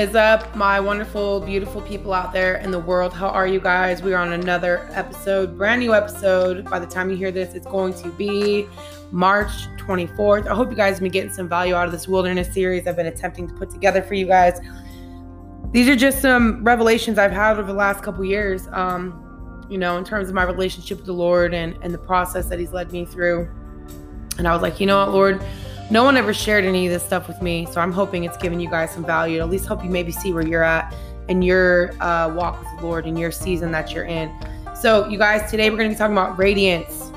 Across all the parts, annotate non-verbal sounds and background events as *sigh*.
is up, my wonderful, beautiful people out there in the world? How are you guys? We are on another episode, brand new episode. By the time you hear this, it's going to be March 24th. I hope you guys have been getting some value out of this wilderness series I've been attempting to put together for you guys. These are just some revelations I've had over the last couple years, um, you know, in terms of my relationship with the Lord and, and the process that He's led me through. And I was like, you know what, Lord? No one ever shared any of this stuff with me, so I'm hoping it's giving you guys some value. At least help you maybe see where you're at in your uh, walk with the Lord in your season that you're in. So, you guys, today we're going to be talking about radiance,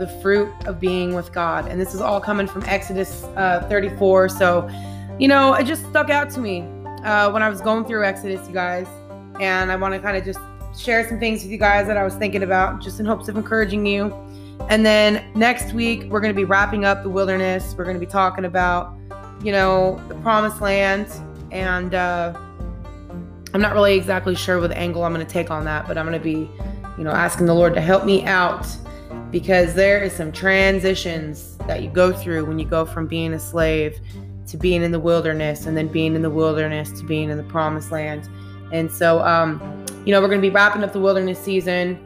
the fruit of being with God, and this is all coming from Exodus uh, 34. So, you know, it just stuck out to me uh, when I was going through Exodus, you guys, and I want to kind of just share some things with you guys that I was thinking about, just in hopes of encouraging you and then next week, we're going to be wrapping up the wilderness. We're going to be talking about, you know, the promised land. And uh, I'm not really exactly sure what angle I'm going to take on that, but I'm going to be, you know, asking the Lord to help me out because there is some transitions that you go through when you go from being a slave to being in the wilderness and then being in the wilderness to being in the promised land. And so, um, you know, we're going to be wrapping up the wilderness season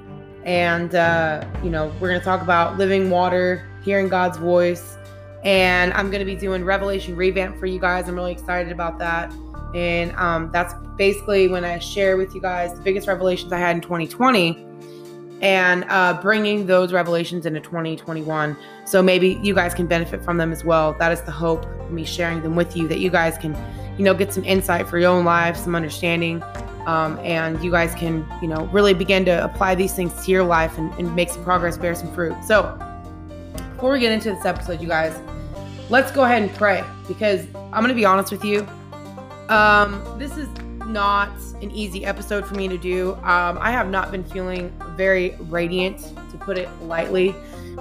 and uh, you know we're going to talk about living water hearing god's voice. And i'm going to be doing revelation revamp for you guys. I'm really excited about that. And um, that's basically when i share with you guys the biggest revelations i had in 2020 and uh, bringing those revelations into 2021 so maybe you guys can benefit from them as well. That is the hope of me sharing them with you that you guys can you know get some insight for your own life some understanding um, and you guys can, you know, really begin to apply these things to your life and, and make some progress, bear some fruit. So, before we get into this episode, you guys, let's go ahead and pray because I'm going to be honest with you. Um, this is not an easy episode for me to do. Um, I have not been feeling very radiant, to put it lightly.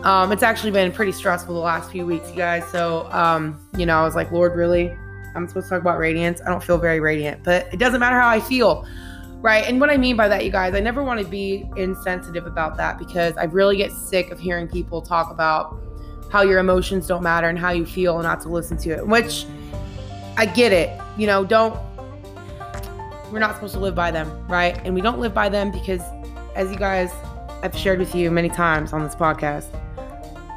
Um, it's actually been pretty stressful the last few weeks, you guys. So, um, you know, I was like, Lord, really? I'm supposed to talk about radiance. I don't feel very radiant, but it doesn't matter how I feel. Right. And what I mean by that, you guys, I never want to be insensitive about that because I really get sick of hearing people talk about how your emotions don't matter and how you feel and not to listen to it, which I get it. You know, don't, we're not supposed to live by them. Right. And we don't live by them because, as you guys, I've shared with you many times on this podcast,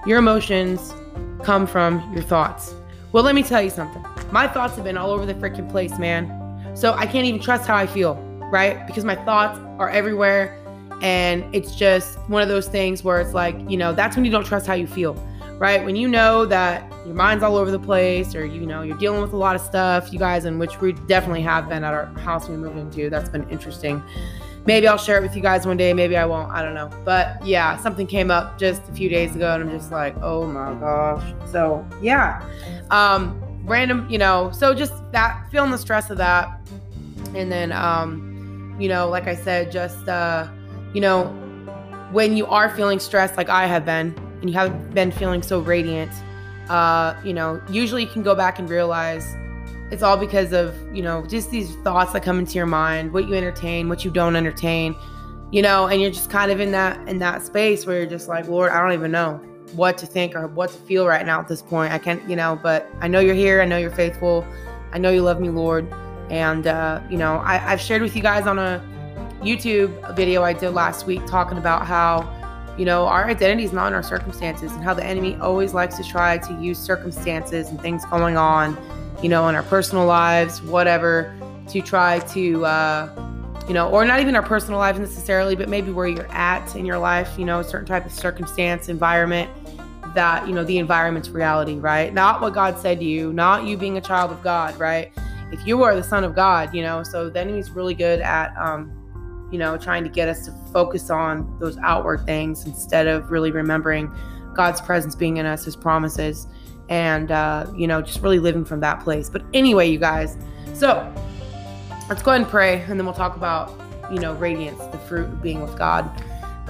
your emotions come from your thoughts. Well, let me tell you something. My thoughts have been all over the freaking place, man. So I can't even trust how I feel, right? Because my thoughts are everywhere. And it's just one of those things where it's like, you know, that's when you don't trust how you feel, right? When you know that your mind's all over the place or, you know, you're dealing with a lot of stuff, you guys, in which we definitely have been at our house we moved into. That's been interesting. Maybe I'll share it with you guys one day. Maybe I won't. I don't know. But yeah, something came up just a few days ago and I'm just like, oh my gosh. So yeah. Um, random, you know, so just that feeling the stress of that. And then, um, you know, like I said, just, uh, you know, when you are feeling stressed, like I have been, and you haven't been feeling so radiant, uh, you know, usually you can go back and realize it's all because of, you know, just these thoughts that come into your mind, what you entertain, what you don't entertain, you know, and you're just kind of in that in that space where you're just like, Lord, I don't even know what to think or what to feel right now at this point. I can't, you know, but I know you're here. I know you're faithful. I know you love me, Lord. And, uh, you know, I, I've shared with you guys on a YouTube video I did last week talking about how, you know, our identity is not in our circumstances and how the enemy always likes to try to use circumstances and things going on, you know, in our personal lives, whatever, to try to, uh, you know, or not even our personal lives necessarily, but maybe where you're at in your life, you know, a certain type of circumstance, environment that, you know, the environment's reality, right? Not what God said to you, not you being a child of God, right? If you are the son of God, you know, so the enemy's really good at, um, you know, trying to get us to focus on those outward things instead of really remembering God's presence being in us, his promises, and, uh, you know, just really living from that place. But anyway, you guys, so let's go ahead and pray, and then we'll talk about, you know, radiance, the fruit of being with God.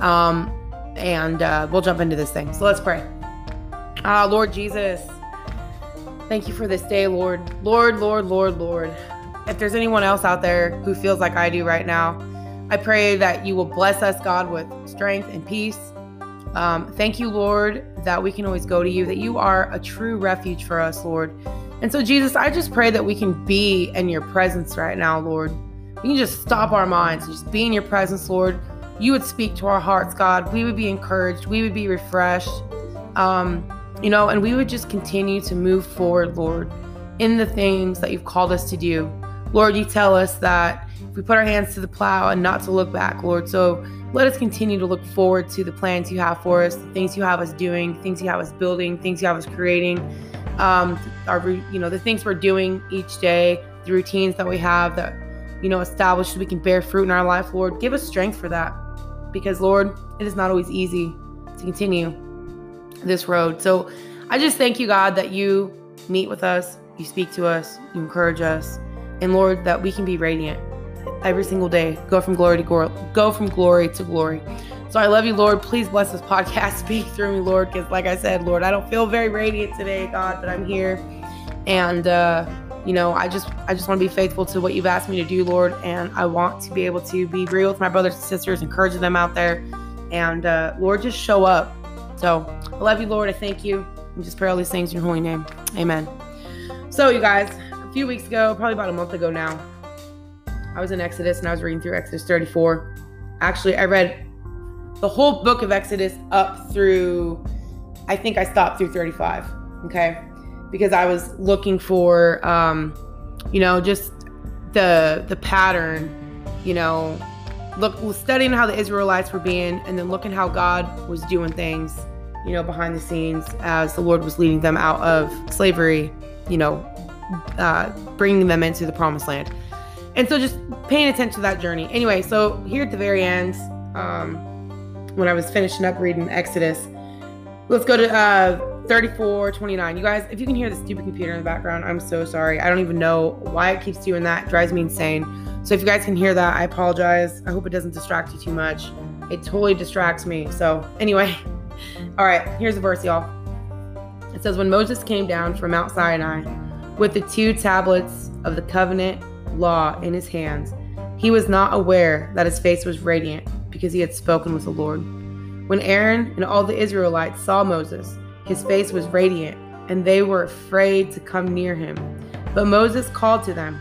Um, and uh, we'll jump into this thing. So let's pray. Ah, Lord Jesus, thank you for this day, Lord. Lord, Lord, Lord, Lord. If there's anyone else out there who feels like I do right now, I pray that you will bless us, God, with strength and peace. Um, thank you, Lord, that we can always go to you, that you are a true refuge for us, Lord. And so, Jesus, I just pray that we can be in your presence right now, Lord. We can just stop our minds and just be in your presence, Lord. You would speak to our hearts, God. We would be encouraged. We would be refreshed. Um, you know, and we would just continue to move forward, Lord, in the things that you've called us to do. Lord, you tell us that if we put our hands to the plow and not to look back, Lord. So let us continue to look forward to the plans you have for us, the things you have us doing, things you have us building, things you have us creating, um, our, you know, the things we're doing each day, the routines that we have that, you know, established so we can bear fruit in our life, Lord. Give us strength for that because, Lord, it is not always easy to continue this road. So I just thank you, God, that you meet with us, you speak to us, you encourage us, and Lord, that we can be radiant every single day. Go from glory to glory, go from glory to glory. So I love you, Lord. Please bless this podcast. *laughs* Speak through me, Lord, because like I said, Lord, I don't feel very radiant today, God, but I'm here. And uh, you know, I just I just want to be faithful to what you've asked me to do, Lord. And I want to be able to be real with my brothers and sisters, encouraging them out there. And uh, Lord, just show up. So I love you, Lord. I thank you. And just pray all these things in your holy name. Amen. So, you guys, a few weeks ago, probably about a month ago now, I was in Exodus and I was reading through Exodus 34. Actually, I read the whole book of Exodus up through, I think I stopped through 35. Okay. Because I was looking for, um, you know, just the the pattern, you know, look studying how the Israelites were being, and then looking how God was doing things, you know, behind the scenes as the Lord was leading them out of slavery, you know, uh, bringing them into the promised land. And so just paying attention to that journey. Anyway, so here at the very end, um, when I was finishing up reading Exodus, let's go to uh, 34 29. You guys, if you can hear the stupid computer in the background, I'm so sorry. I don't even know why it keeps doing that. It drives me insane. So if you guys can hear that, I apologize. I hope it doesn't distract you too much. It totally distracts me. So anyway, *laughs* all right, here's the verse, y'all. It says, When Moses came down from Mount Sinai with the two tablets of the covenant law in his hands, he was not aware that his face was radiant because he had spoken with the Lord. When Aaron and all the Israelites saw Moses, his face was radiant, and they were afraid to come near him. But Moses called to them.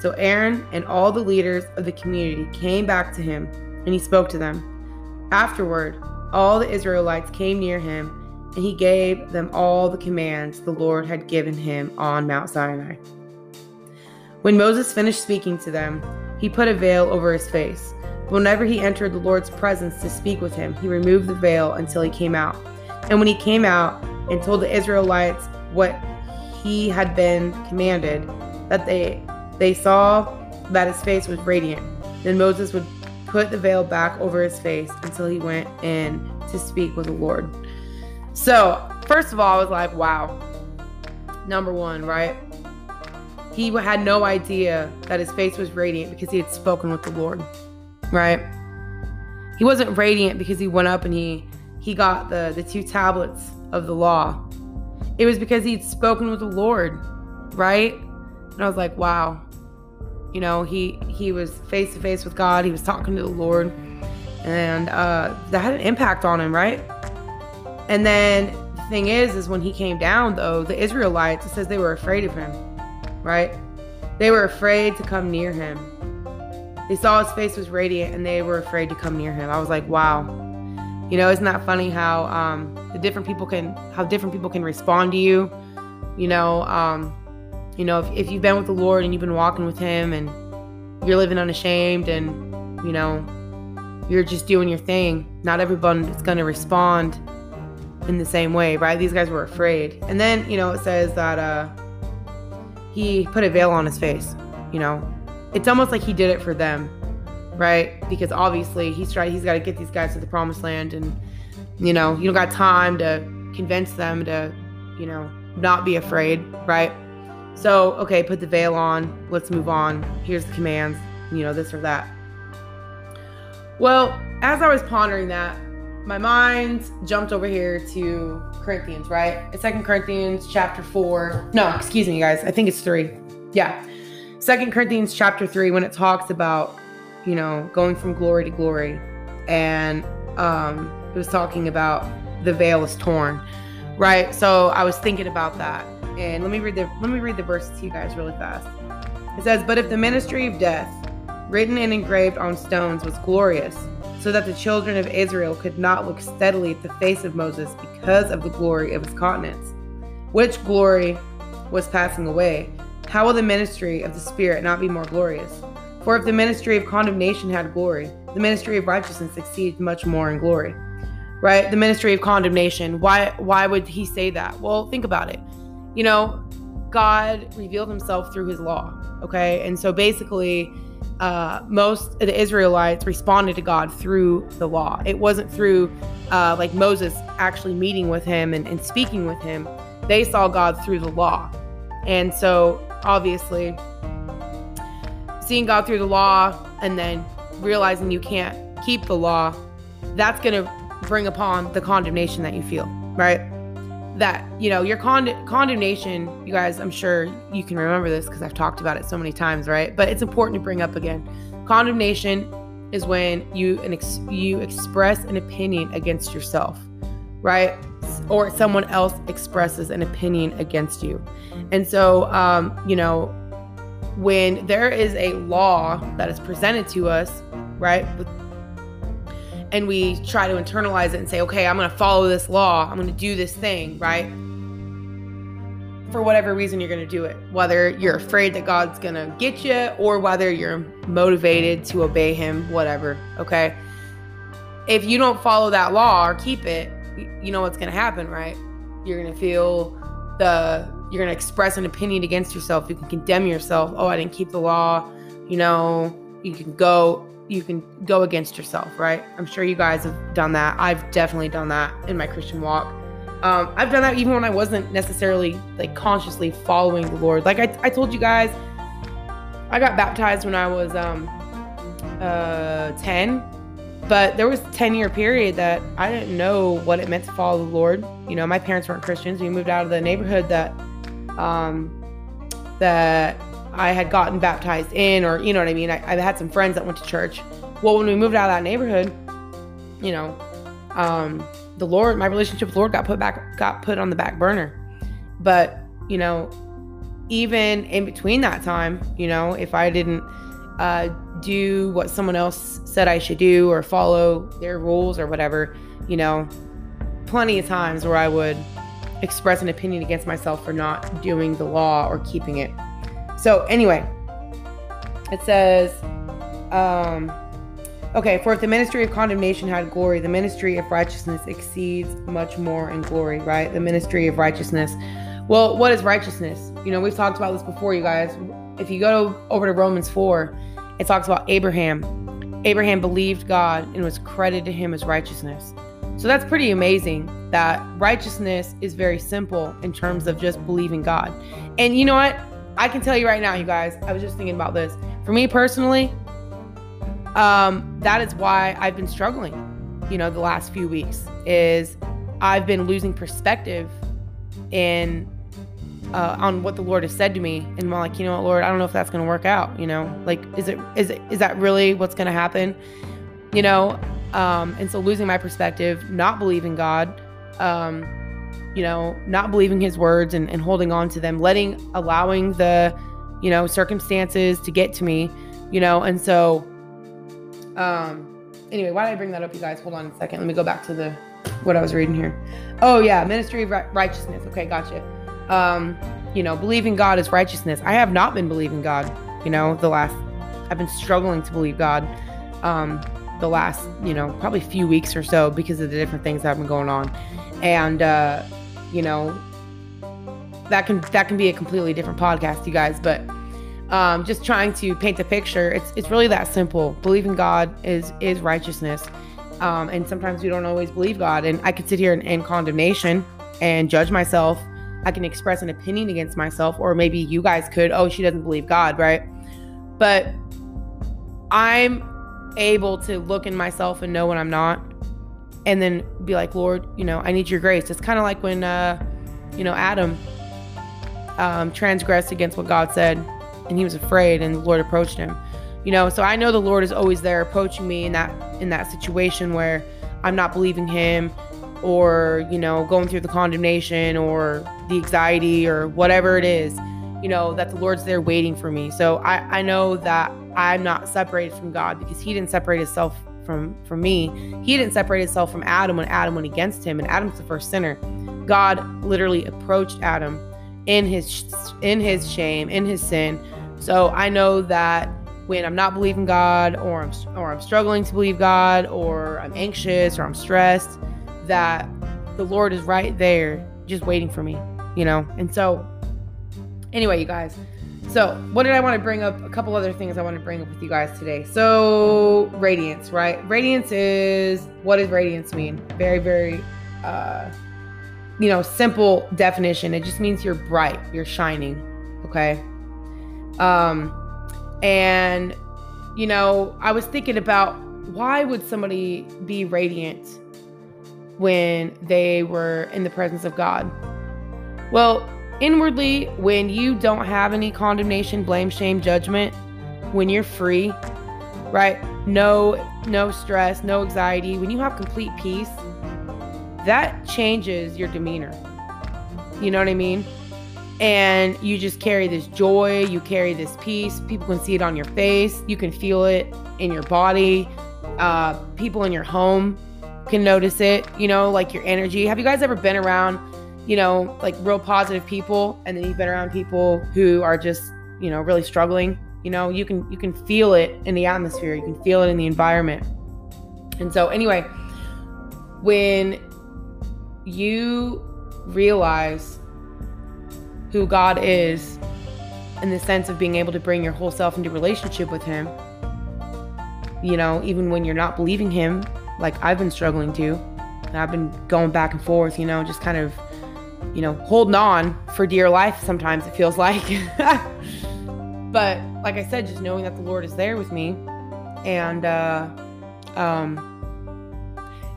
So Aaron and all the leaders of the community came back to him, and he spoke to them. Afterward, all the Israelites came near him, and he gave them all the commands the Lord had given him on Mount Sinai. When Moses finished speaking to them, he put a veil over his face. But whenever he entered the Lord's presence to speak with him, he removed the veil until he came out. And when he came out and told the Israelites what he had been commanded, that they they saw that his face was radiant. Then Moses would put the veil back over his face until he went in to speak with the Lord. So, first of all, I was like, wow. Number one, right? He had no idea that his face was radiant because he had spoken with the Lord, right? He wasn't radiant because he went up and he he got the the two tablets of the law. It was because he'd spoken with the Lord, right? And I was like, wow. You know, he he was face to face with God. He was talking to the Lord, and uh, that had an impact on him, right? And then the thing is, is when he came down, though, the Israelites, it says they were afraid of him right? They were afraid to come near him. They saw his face was radiant and they were afraid to come near him. I was like, wow. You know, isn't that funny how um, the different people can how different people can respond to you? You know, um, you know, if, if you've been with the Lord and you've been walking with Him and you're living unashamed and you know you're just doing your thing, not everyone is going to respond in the same way, right? These guys were afraid. And then, you know, it says that uh, he put a veil on his face. You know, it's almost like he did it for them, right? Because obviously he's trying, he's got to get these guys to the promised land, and you know, you don't got time to convince them to, you know, not be afraid, right? So, okay, put the veil on. Let's move on. Here's the commands, you know, this or that. Well, as I was pondering that, my mind jumped over here to Corinthians, right? Second Corinthians chapter four. No, excuse me, guys. I think it's three. Yeah. Second Corinthians chapter three, when it talks about, you know, going from glory to glory. And um, it was talking about the veil is torn. Right. So I was thinking about that. And let me read the let me read the verses to you guys really fast. It says, "But if the ministry of death, written and engraved on stones, was glorious, so that the children of Israel could not look steadily at the face of Moses because of the glory of his countenance, which glory was passing away, how will the ministry of the Spirit not be more glorious? For if the ministry of condemnation had glory, the ministry of righteousness exceeds much more in glory." Right? The ministry of condemnation. Why why would he say that? Well, think about it. You know, God revealed himself through his law, okay? And so basically uh, most of the Israelites responded to God through the law. It wasn't through uh, like Moses actually meeting with him and, and speaking with him. They saw God through the law. And so obviously, seeing God through the law and then realizing you can't keep the law, that's going to bring upon the condemnation that you feel, right? That, you know, your con- condemnation, you guys, I'm sure you can remember this because I've talked about it so many times, right? But it's important to bring up again. Condemnation is when you an ex- you express an opinion against yourself, right? Or someone else expresses an opinion against you. And so, um, you know, when there is a law that is presented to us, right? And we try to internalize it and say, okay, I'm going to follow this law. I'm going to do this thing, right? For whatever reason, you're going to do it. Whether you're afraid that God's going to get you or whether you're motivated to obey Him, whatever, okay? If you don't follow that law or keep it, you know what's going to happen, right? You're going to feel the, you're going to express an opinion against yourself. You can condemn yourself. Oh, I didn't keep the law. You know, you can go, you can go against yourself, right? I'm sure you guys have done that. I've definitely done that in my Christian walk. Um, I've done that even when I wasn't necessarily like consciously following the Lord. Like I, I told you guys, I got baptized when I was um, uh, 10 but there was a 10 year period that i didn't know what it meant to follow the lord you know my parents weren't christians we moved out of the neighborhood that um that i had gotten baptized in or you know what i mean I, I had some friends that went to church well when we moved out of that neighborhood you know um the lord my relationship with the lord got put back got put on the back burner but you know even in between that time you know if i didn't uh, do what someone else said I should do or follow their rules or whatever, you know, plenty of times where I would express an opinion against myself for not doing the law or keeping it. So, anyway, it says, um, okay, for if the ministry of condemnation had glory, the ministry of righteousness exceeds much more in glory, right? The ministry of righteousness. Well, what is righteousness? You know, we've talked about this before, you guys. If you go over to Romans 4, it talks about Abraham. Abraham believed God and was credited to him as righteousness. So that's pretty amazing that righteousness is very simple in terms of just believing God. And you know what? I can tell you right now, you guys, I was just thinking about this. For me personally, um, that is why I've been struggling, you know, the last few weeks is I've been losing perspective in uh, on what the Lord has said to me, and I'm like, you know what, Lord, I don't know if that's going to work out. You know, like, is it is it is that really what's going to happen? You know, um, and so losing my perspective, not believing God, um, you know, not believing His words and, and holding on to them, letting allowing the, you know, circumstances to get to me, you know, and so, um, anyway, why did I bring that up, you guys? Hold on a second. Let me go back to the what I was reading here. Oh yeah, ministry of righteousness. Okay, gotcha um, you know, believing God is righteousness. I have not been believing God, you know, the last, I've been struggling to believe God um, the last, you know, probably few weeks or so because of the different things that have been going on. And, uh, you know, that can, that can be a completely different podcast, you guys, but um, just trying to paint the picture. It's, it's really that simple. Believing God is, is righteousness. Um, and sometimes we don't always believe God. And I could sit here in, in condemnation and judge myself I can express an opinion against myself, or maybe you guys could, oh, she doesn't believe God, right? But I'm able to look in myself and know when I'm not, and then be like, Lord, you know, I need your grace. It's kind of like when, uh, you know, Adam um, transgressed against what God said, and he was afraid, and the Lord approached him. You know, so I know the Lord is always there approaching me in that in that situation where I'm not believing Him, or, you know, going through the condemnation or the anxiety or whatever it is, you know, that the Lord's there waiting for me. So I, I know that I'm not separated from God because He didn't separate Himself from from me. He didn't separate Himself from Adam when Adam went against Him, and Adam's the first sinner. God literally approached Adam in his in his shame, in his sin. So I know that when I'm not believing God or I'm or I'm struggling to believe God or I'm anxious or I'm stressed that the Lord is right there just waiting for me, you know? And so anyway, you guys. So, what did I want to bring up? A couple other things I want to bring up with you guys today. So, radiance, right? Radiance is what does radiance mean? Very, very uh you know, simple definition. It just means you're bright, you're shining, okay? Um and, you know, I was thinking about why would somebody be radiant when they were in the presence of God? Well, inwardly, when you don't have any condemnation, blame, shame, judgment, when you're free, right? No no stress, no anxiety, when you have complete peace, that changes your demeanor. You know what I mean? and you just carry this joy, you carry this peace. People can see it on your face, you can feel it in your body. Uh, people in your home can notice it, you know, like your energy. Have you guys ever been around, you know, like real positive people and then you've been around people who are just, you know, really struggling? You know, you can you can feel it in the atmosphere, you can feel it in the environment. And so anyway, when you realize who God is in the sense of being able to bring your whole self into relationship with Him. You know, even when you're not believing Him, like I've been struggling to. I've been going back and forth, you know, just kind of, you know, holding on for dear life sometimes it feels like. *laughs* but like I said, just knowing that the Lord is there with me and uh, um,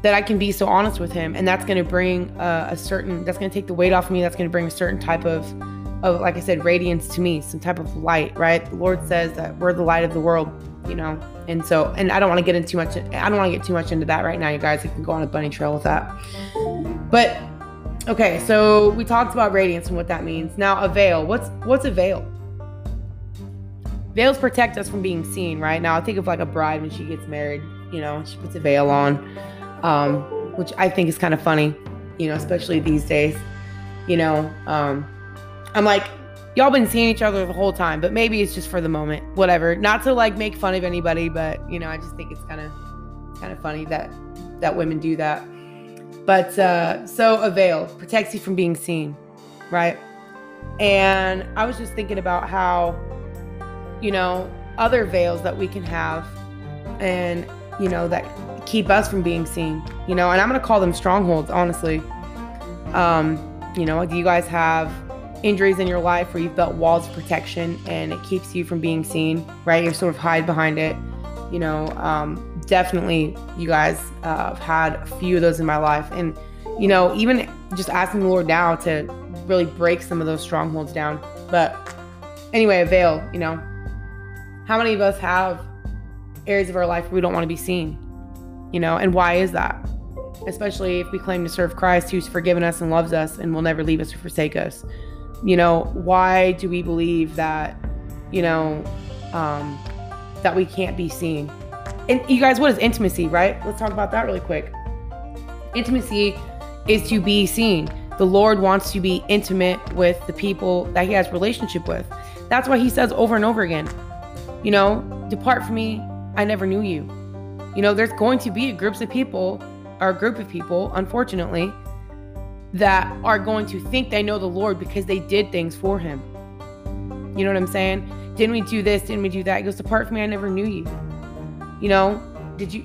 that I can be so honest with him. And that's going to bring uh, a certain, that's going to take the weight off of me. That's going to bring a certain type of, of, like I said, radiance to me, some type of light, right? The Lord says that we're the light of the world, you know? And so, and I don't want to get into too much, I don't want to get too much into that right now, you guys. I can go on a bunny trail with that. But, okay, so we talked about radiance and what that means. Now, a veil. What's, what's a veil? Veils protect us from being seen, right? Now, I think of like a bride when she gets married, you know, she puts a veil on um, which I think is kind of funny, you know, especially these days. You know, um, I'm like, y'all been seeing each other the whole time, but maybe it's just for the moment, whatever. Not to like make fun of anybody, but you know, I just think it's kind of kind of funny that that women do that. But uh, so a veil protects you from being seen, right? And I was just thinking about how, you know, other veils that we can have, and you know that keep us from being seen, you know, and I'm going to call them strongholds, honestly. Um, you know, do you guys have injuries in your life where you've built walls of protection and it keeps you from being seen, right? You sort of hide behind it. You know, um, definitely you guys uh, have had a few of those in my life. And, you know, even just asking the Lord now to really break some of those strongholds down. But anyway, a veil, you know, how many of us have areas of our life where we don't want to be seen? you know, and why is that? Especially if we claim to serve Christ who's forgiven us and loves us and will never leave us or forsake us. You know, why do we believe that, you know, um, that we can't be seen? And you guys, what is intimacy, right? Let's talk about that really quick. Intimacy is to be seen. The Lord wants to be intimate with the people that He has relationship with. That's why He says over and over again, you know, depart from me, I never knew you. You know, there's going to be groups of people, or a group of people, unfortunately, that are going to think they know the Lord because they did things for Him. You know what I'm saying? Didn't we do this? Didn't we do that? He goes, Apart from me, I never knew you. You know, did you?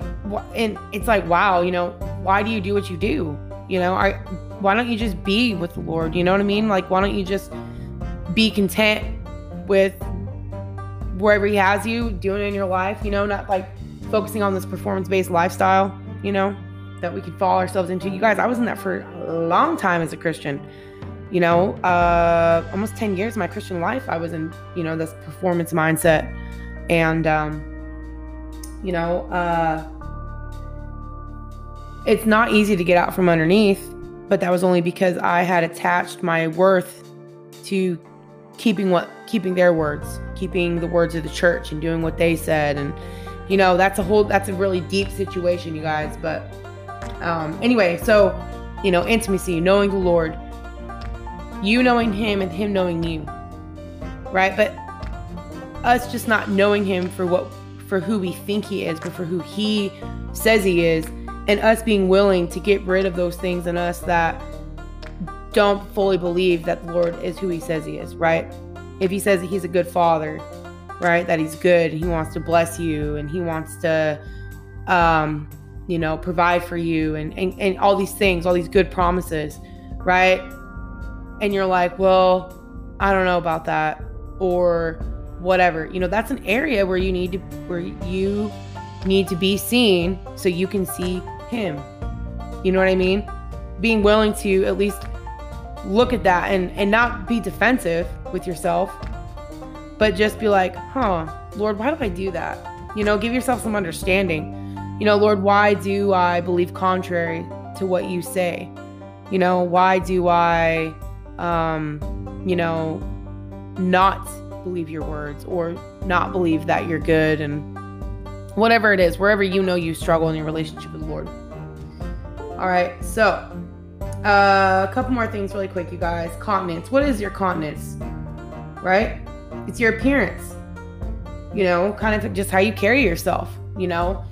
And it's like, wow, you know, why do you do what you do? You know, I, why don't you just be with the Lord? You know what I mean? Like, why don't you just be content with wherever He has you doing in your life? You know, not like focusing on this performance based lifestyle, you know, that we could fall ourselves into. You guys, I was in that for a long time as a Christian. You know, uh, almost 10 years of my Christian life, I was in, you know, this performance mindset. And, um, you know, uh, it's not easy to get out from underneath, but that was only because I had attached my worth to keeping what keeping their words, keeping the words of the church and doing what they said and you know, that's a whole that's a really deep situation, you guys, but um anyway, so you know, intimacy, knowing the Lord, you knowing him and him knowing you. Right? But us just not knowing him for what for who we think he is, but for who he says he is and us being willing to get rid of those things in us that don't fully believe that the Lord is who he says he is, right? If he says he's a good father, right? That he's good, he wants to bless you and he wants to um, you know, provide for you and, and and all these things, all these good promises, right? And you're like, "Well, I don't know about that." Or whatever. You know, that's an area where you need to where you need to be seen so you can see him. You know what I mean? Being willing to at least look at that and and not be defensive with yourself, but just be like, "Huh, Lord, why do I do that?" You know, give yourself some understanding. You know, Lord, why do I believe contrary to what you say? You know, why do I um, you know, not believe your words or not believe that you're good and whatever it is, wherever you know you struggle in your relationship with the Lord. All right, so uh, a couple more things really quick, you guys. Countenance. What is your countenance? Right? It's your appearance. You know, kind of just how you carry yourself. You know,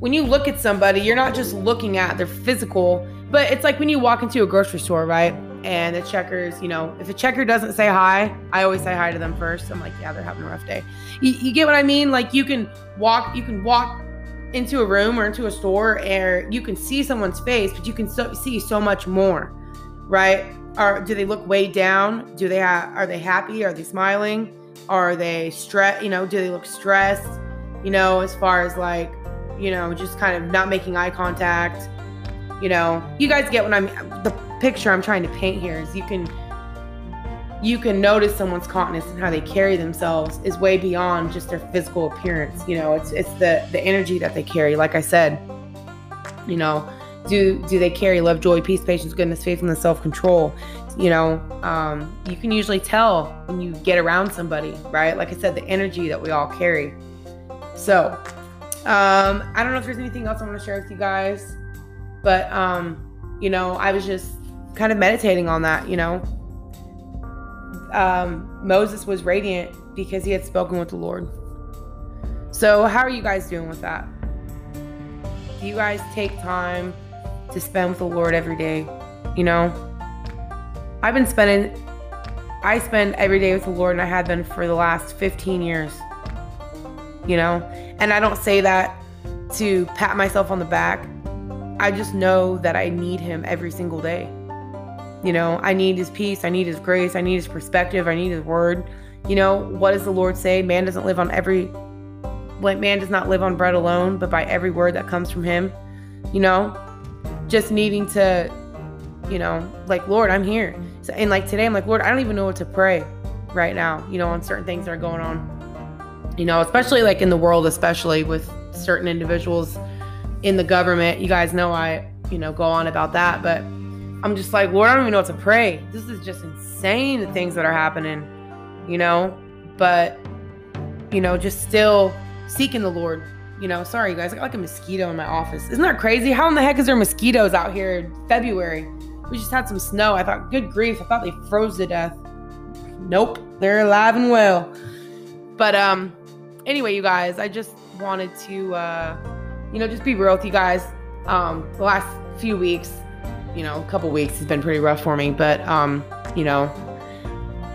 when you look at somebody, you're not just looking at their physical, but it's like when you walk into a grocery store, right? And the checkers, you know, if a checker doesn't say hi, I always say hi to them first. I'm like, yeah, they're having a rough day. You, you get what I mean? Like you can walk, you can walk into a room or into a store and you can see someone's face, but you can so, see so much more, right? Or do they look way down? Do they have, are they happy? Are they smiling? Are they stressed? You know, do they look stressed? You know, as far as like, you know, just kind of not making eye contact. You know, you guys get what I'm the picture I'm trying to paint here is you can you can notice someone's countenance and how they carry themselves is way beyond just their physical appearance. You know, it's it's the the energy that they carry. Like I said, you know, do do they carry love, joy, peace, patience, goodness, faithfulness, self control? You know, um, you can usually tell when you get around somebody, right? Like I said, the energy that we all carry. So, um, I don't know if there's anything else I want to share with you guys, but um, you know, I was just kind of meditating on that, you know. Um, Moses was radiant because he had spoken with the Lord. So, how are you guys doing with that? Do you guys take time to spend with the Lord every day? You know, I've been spending, I spend every day with the Lord, and I have been for the last 15 years. You know, and I don't say that to pat myself on the back. I just know that I need Him every single day. You know, I need his peace, I need his grace, I need his perspective, I need his word. You know, what does the Lord say? Man doesn't live on every what man does not live on bread alone, but by every word that comes from him. You know, just needing to, you know, like, Lord, I'm here. So, and like today, I'm like, Lord, I don't even know what to pray right now, you know, on certain things that are going on. You know, especially like in the world, especially with certain individuals in the government. You guys know I, you know, go on about that, but I'm just like, Lord, I don't even know what to pray. This is just insane the things that are happening, you know? But, you know, just still seeking the Lord. You know, sorry, you guys, I got like a mosquito in my office. Isn't that crazy? How in the heck is there mosquitoes out here in February? We just had some snow. I thought, good grief, I thought they froze to death. Nope, they're alive and well. But um, anyway, you guys, I just wanted to uh, you know, just be real with you guys. Um, the last few weeks, you know, a couple weeks has been pretty rough for me, but um, you know,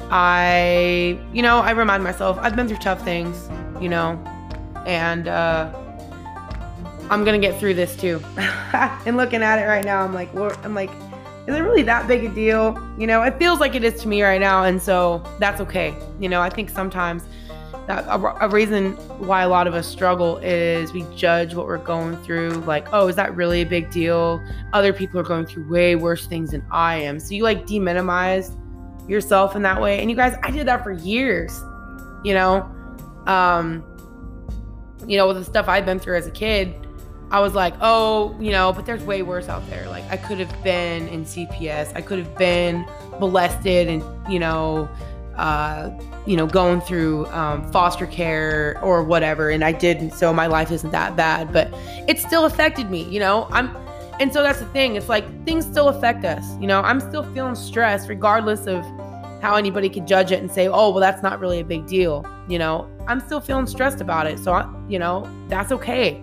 I, you know, I remind myself I've been through tough things, you know, and uh, I'm gonna get through this too. *laughs* and looking at it right now, I'm like, well, I'm like, is it really that big a deal? You know, it feels like it is to me right now, and so that's okay. You know, I think sometimes a, a, reason why a lot of us struggle is we judge what we're going through like oh is that really a big deal other people are going through way worse things than i am so you like deminimize yourself in that way and you guys i did that for years you know um you know with the stuff i've been through as a kid I was like, oh, you know, but there's way worse out there. Like I could have been in CPS. I could have been molested and, you know, uh, you know, going through um, foster care or whatever, and I didn't. So my life isn't that bad, but it still affected me. You know, I'm, and so that's the thing. It's like things still affect us. You know, I'm still feeling stressed, regardless of how anybody could judge it and say, oh, well, that's not really a big deal. You know, I'm still feeling stressed about it. So, I, you know, that's okay.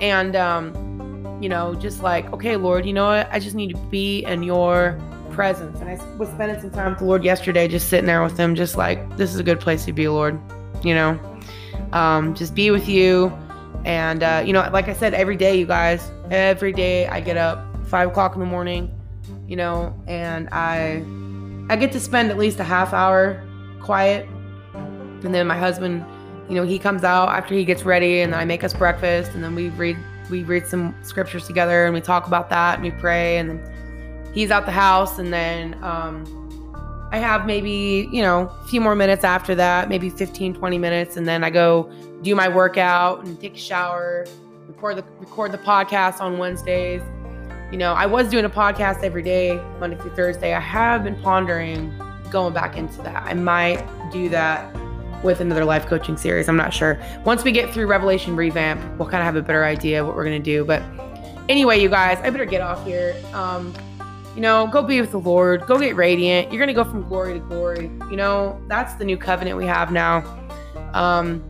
And, um, you know, just like, okay, Lord, you know what? I just need to be in your presence. And I was spending some time with the Lord yesterday, just sitting there with Him, just like, this is a good place to be, Lord. You know, um, just be with you. And, uh, you know, like I said, every day, you guys, every day I get up five o'clock in the morning, you know, and I, I get to spend at least a half hour quiet. And then my husband, you know, he comes out after he gets ready and I make us breakfast and then we read we read some scriptures together and we talk about that and we pray and then he's out the house and then um, i have maybe you know a few more minutes after that maybe 15 20 minutes and then i go do my workout and take a shower record the record the podcast on wednesdays. You know i was doing a podcast every day monday through thursday. I have been pondering going back into that. I might do that with another life coaching series i'm not sure. Once we get through revelation revamp we'll kind of have a better idea what we're going to do but anyway you guys i better get off here. Um, you know, go be with the Lord, go get radiant. You're going to go from glory to glory. You know, that's the new covenant we have now. Um,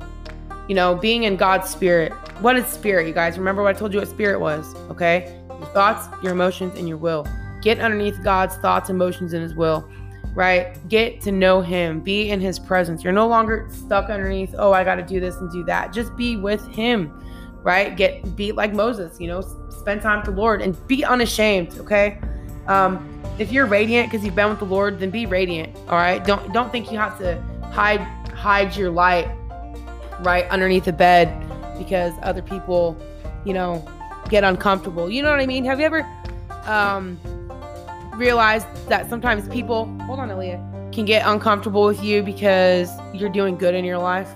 you know, being in God's spirit. What is spirit, you guys? Remember what I told you what spirit was, okay? Your thoughts, your emotions, and your will. Get underneath God's thoughts, emotions, and his will, right? Get to know him, be in his presence. You're no longer stuck underneath, oh, I got to do this and do that. Just be with him, right? Get be like Moses, you know, spend time with the Lord and be unashamed, okay? Um, if you're radiant because you've been with the Lord, then be radiant. All right. Don't don't think you have to hide hide your light right underneath the bed because other people, you know, get uncomfortable. You know what I mean? Have you ever um, realized that sometimes people, hold on, Aaliyah, can get uncomfortable with you because you're doing good in your life?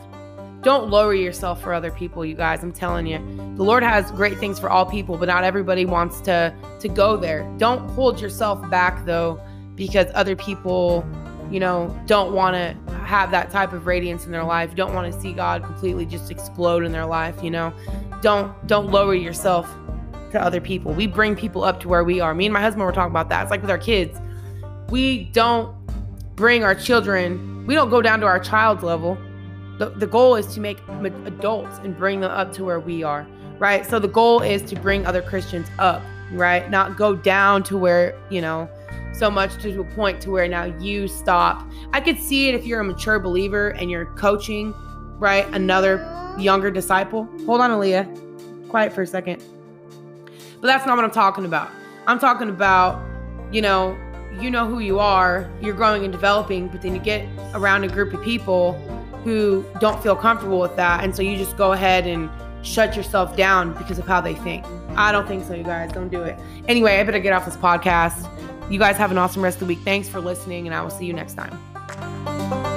Don't lower yourself for other people, you guys. I'm telling you. The Lord has great things for all people, but not everybody wants to to go there. Don't hold yourself back though because other people, you know, don't want to have that type of radiance in their life. Don't want to see God completely just explode in their life, you know. Don't don't lower yourself to other people. We bring people up to where we are. Me and my husband were talking about that. It's like with our kids. We don't bring our children, we don't go down to our child's level the, the goal is to make adults and bring them up to where we are, right? So the goal is to bring other Christians up, right? Not go down to where, you know, so much to a point to where now you stop. I could see it if you're a mature believer and you're coaching, right? Another younger disciple. Hold on, Aaliyah. Quiet for a second. But that's not what I'm talking about. I'm talking about, you know, you know who you are, you're growing and developing, but then you get around a group of people who don't feel comfortable with that. And so you just go ahead and shut yourself down because of how they think. I don't think so, you guys. Don't do it. Anyway, I better get off this podcast. You guys have an awesome rest of the week. Thanks for listening, and I will see you next time.